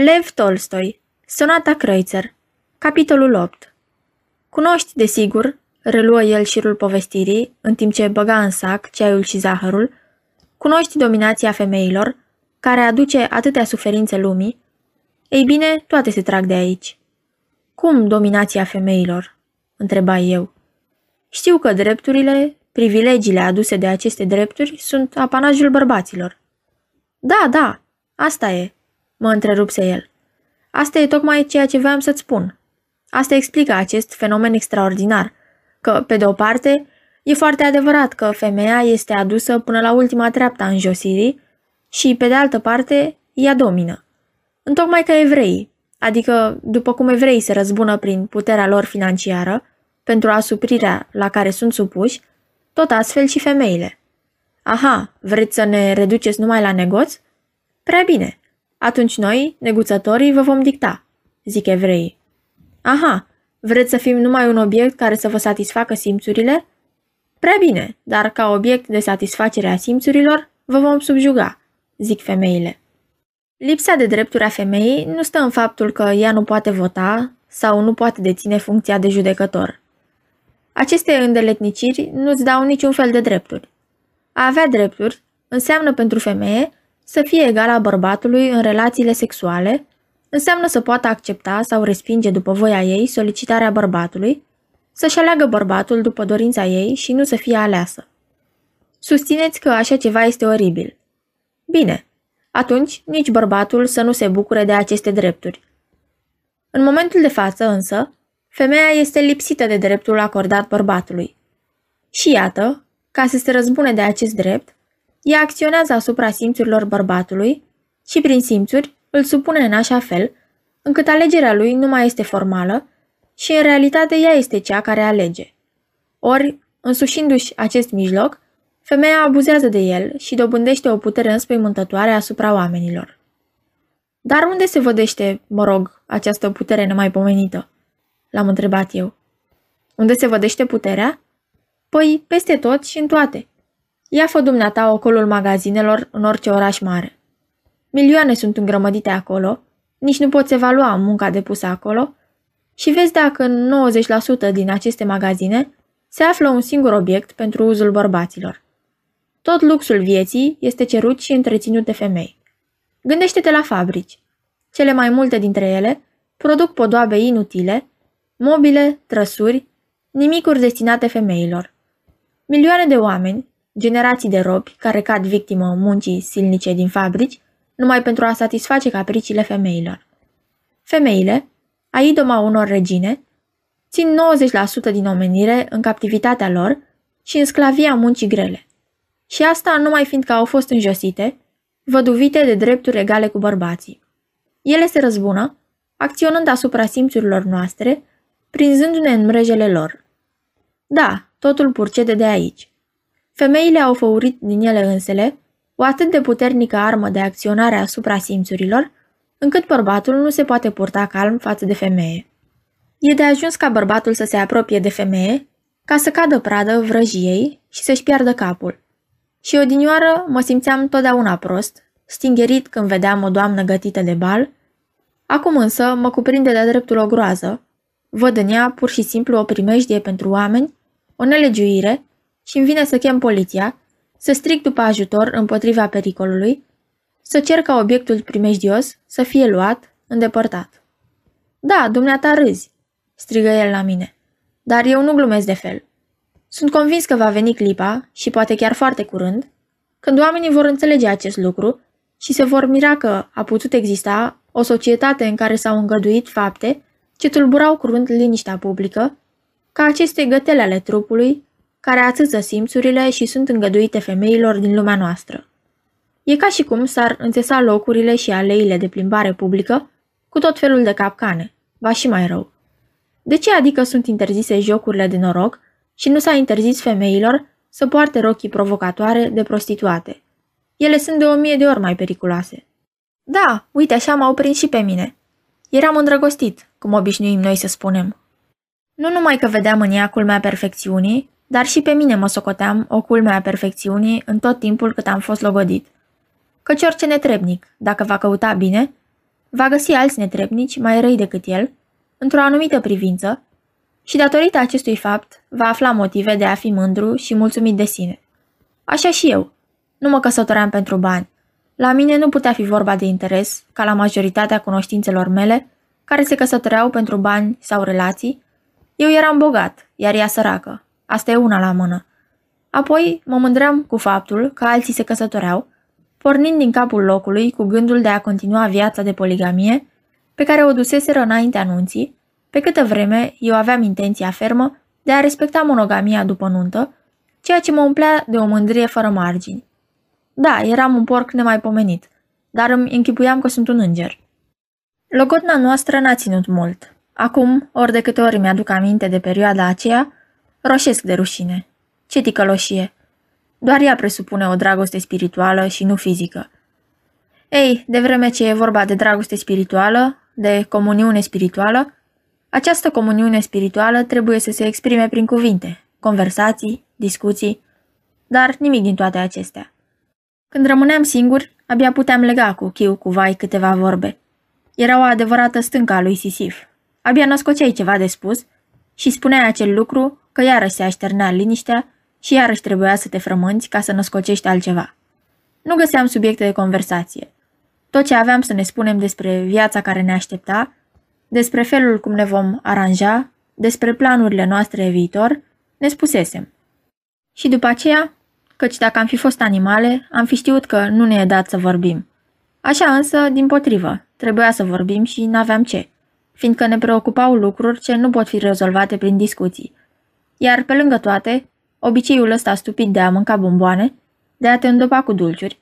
Lev Tolstoi Sonata Kreutzer Capitolul 8 Cunoști, desigur, reluă el șirul povestirii, în timp ce băga în sac ceaiul și zahărul, cunoști dominația femeilor, care aduce atâtea suferințe lumii, ei bine, toate se trag de aici. Cum dominația femeilor? întreba eu. Știu că drepturile, privilegiile aduse de aceste drepturi sunt apanajul bărbaților. Da, da, asta e, mă întrerupse el. Asta e tocmai ceea ce voiam să-ți spun. Asta explică acest fenomen extraordinar, că, pe de o parte, e foarte adevărat că femeia este adusă până la ultima treaptă a înjosirii și, pe de altă parte, ea domină. Întocmai ca evreii, adică după cum evreii se răzbună prin puterea lor financiară, pentru asuprirea la care sunt supuși, tot astfel și femeile. Aha, vreți să ne reduceți numai la negoț? Prea bine. Atunci noi, neguțătorii, vă vom dicta, zic evreii. Aha, vreți să fim numai un obiect care să vă satisfacă simțurile? Prea bine, dar ca obiect de satisfacere a simțurilor, vă vom subjuga, zic femeile. Lipsa de drepturi a femeii nu stă în faptul că ea nu poate vota sau nu poate deține funcția de judecător. Aceste îndeletniciri nu-ți dau niciun fel de drepturi. A avea drepturi înseamnă pentru femeie să fie egala bărbatului în relațiile sexuale, înseamnă să poată accepta sau respinge după voia ei solicitarea bărbatului, să-și aleagă bărbatul după dorința ei și nu să fie aleasă. Susțineți că așa ceva este oribil. Bine, atunci nici bărbatul să nu se bucure de aceste drepturi. În momentul de față, însă, femeia este lipsită de dreptul acordat bărbatului. Și iată, ca să se răzbune de acest drept, ea acționează asupra simțurilor bărbatului și prin simțuri îl supune în așa fel încât alegerea lui nu mai este formală și în realitate ea este cea care alege. Ori, însușindu-și acest mijloc, femeia abuzează de el și dobândește o putere înspăimântătoare asupra oamenilor. Dar unde se vădește, mă rog, această putere nemaipomenită? L-am întrebat eu. Unde se vădește puterea? Păi, peste tot și în toate. Ia fă dumneata ocolul magazinelor în orice oraș mare. Milioane sunt îngrămădite acolo, nici nu poți evalua munca depusă acolo și vezi dacă în 90% din aceste magazine se află un singur obiect pentru uzul bărbaților. Tot luxul vieții este cerut și întreținut de femei. Gândește-te la fabrici. Cele mai multe dintre ele produc podoabe inutile, mobile, trăsuri, nimicuri destinate femeilor. Milioane de oameni, generații de robi care cad victimă muncii silnice din fabrici, numai pentru a satisface capriciile femeilor. Femeile, a idoma unor regine, țin 90% din omenire în captivitatea lor și în sclavia muncii grele. Și asta numai fiindcă au fost înjosite, văduvite de drepturi egale cu bărbații. Ele se răzbună, acționând asupra simțurilor noastre, prinzându-ne în mrejele lor. Da, totul purcede de aici. Femeile au făurit din ele însele o atât de puternică armă de acționare asupra simțurilor, încât bărbatul nu se poate purta calm față de femeie. E de ajuns ca bărbatul să se apropie de femeie, ca să cadă pradă vrăjiei și să-și piardă capul. Și odinioară mă simțeam totdeauna prost, stingerit când vedeam o doamnă gătită de bal, acum însă mă cuprinde de dreptul o groază, văd în ea pur și simplu o primejdie pentru oameni, o nelegiuire și îmi vine să chem poliția, să stric după ajutor împotriva pericolului, să cer ca obiectul primejdios să fie luat, îndepărtat. Da, dumneata râzi, strigă el la mine, dar eu nu glumesc de fel. Sunt convins că va veni clipa, și poate chiar foarte curând, când oamenii vor înțelege acest lucru și se vor mira că a putut exista o societate în care s-au îngăduit fapte ce tulburau curând liniștea publică, ca aceste gătele ale trupului, care atâță simțurile și sunt îngăduite femeilor din lumea noastră. E ca și cum s-ar înțesa locurile și aleile de plimbare publică cu tot felul de capcane, va și mai rău. De ce adică sunt interzise jocurile de noroc și nu s-a interzis femeilor să poarte rochii provocatoare de prostituate? Ele sunt de o mie de ori mai periculoase. Da, uite așa m-au prins și pe mine. Eram îndrăgostit, cum obișnuim noi să spunem. Nu numai că vedeam în ea culmea perfecțiunii, dar și pe mine mă socoteam o culme a perfecțiunii în tot timpul cât am fost logodit. Căci orice netrebnic, dacă va căuta bine, va găsi alți netrebnici mai răi decât el, într-o anumită privință, și datorită acestui fapt va afla motive de a fi mândru și mulțumit de sine. Așa și eu. Nu mă căsătoream pentru bani. La mine nu putea fi vorba de interes, ca la majoritatea cunoștințelor mele, care se căsătoreau pentru bani sau relații. Eu eram bogat, iar ea săracă. Asta e una la mână. Apoi mă mândream cu faptul că alții se căsătoreau, pornind din capul locului cu gândul de a continua viața de poligamie pe care o duseseră înainte anunții, pe câtă vreme eu aveam intenția fermă de a respecta monogamia după nuntă, ceea ce mă umplea de o mândrie fără margini. Da, eram un porc nemaipomenit, dar îmi închipuiam că sunt un înger. Logotna noastră n-a ținut mult. Acum, ori de câte ori mi-aduc aminte de perioada aceea, roșesc de rușine. Ce ticăloșie! Doar ea presupune o dragoste spirituală și nu fizică. Ei, de vreme ce e vorba de dragoste spirituală, de comuniune spirituală, această comuniune spirituală trebuie să se exprime prin cuvinte, conversații, discuții, dar nimic din toate acestea. Când rămâneam singuri, abia puteam lega cu chiu cu vai câteva vorbe. Era o adevărată stâncă a lui Sisif. Abia născoceai ceva de spus și spuneai acel lucru că iarăși se așternea liniștea și iarăși trebuia să te frămânți ca să născocești altceva. Nu găseam subiecte de conversație. Tot ce aveam să ne spunem despre viața care ne aștepta, despre felul cum ne vom aranja, despre planurile noastre de viitor, ne spusesem. Și după aceea, căci dacă am fi fost animale, am fi știut că nu ne e dat să vorbim. Așa însă, din potrivă, trebuia să vorbim și n-aveam ce, fiindcă ne preocupau lucruri ce nu pot fi rezolvate prin discuții. Iar pe lângă toate, obiceiul ăsta stupid de a mânca bomboane, de a te îndopa cu dulciuri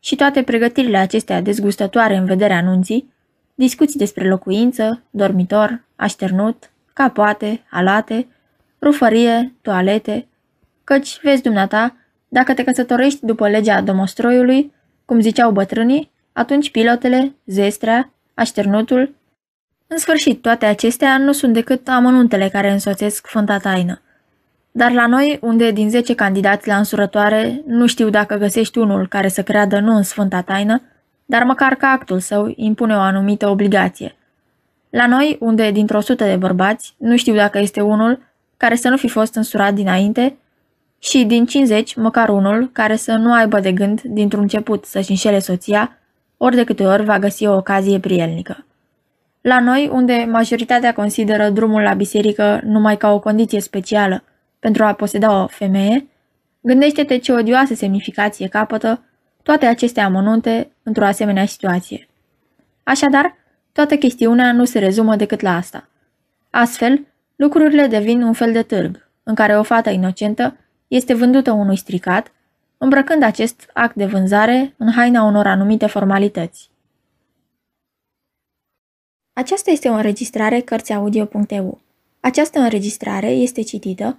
și toate pregătirile acestea dezgustătoare în vederea anunții, discuții despre locuință, dormitor, așternut, capoate, alate, rufărie, toalete, căci, vezi dumneata, dacă te căsătorești după legea domostroiului, cum ziceau bătrânii, atunci pilotele, zestrea, așternutul... În sfârșit, toate acestea nu sunt decât amănuntele care însoțesc Sfânta Taină. Dar la noi, unde din 10 candidați la însurătoare nu știu dacă găsești unul care să creadă nu în Sfânta Taină, dar măcar că actul său impune o anumită obligație. La noi, unde dintr-o sută de bărbați nu știu dacă este unul care să nu fi fost însurat dinainte și din 50 măcar unul care să nu aibă de gând dintr-un început să-și înșele soția, ori de câte ori va găsi o ocazie prielnică. La noi, unde majoritatea consideră drumul la biserică numai ca o condiție specială pentru a poseda o femeie, gândește-te ce odioasă semnificație capătă toate aceste amănunte într-o asemenea situație. Așadar, toată chestiunea nu se rezumă decât la asta. Astfel, lucrurile devin un fel de târg, în care o fată inocentă este vândută unui stricat, îmbrăcând acest act de vânzare în haina unor anumite formalități. Aceasta este o înregistrare Cărțiaudio.eu. Această înregistrare este citită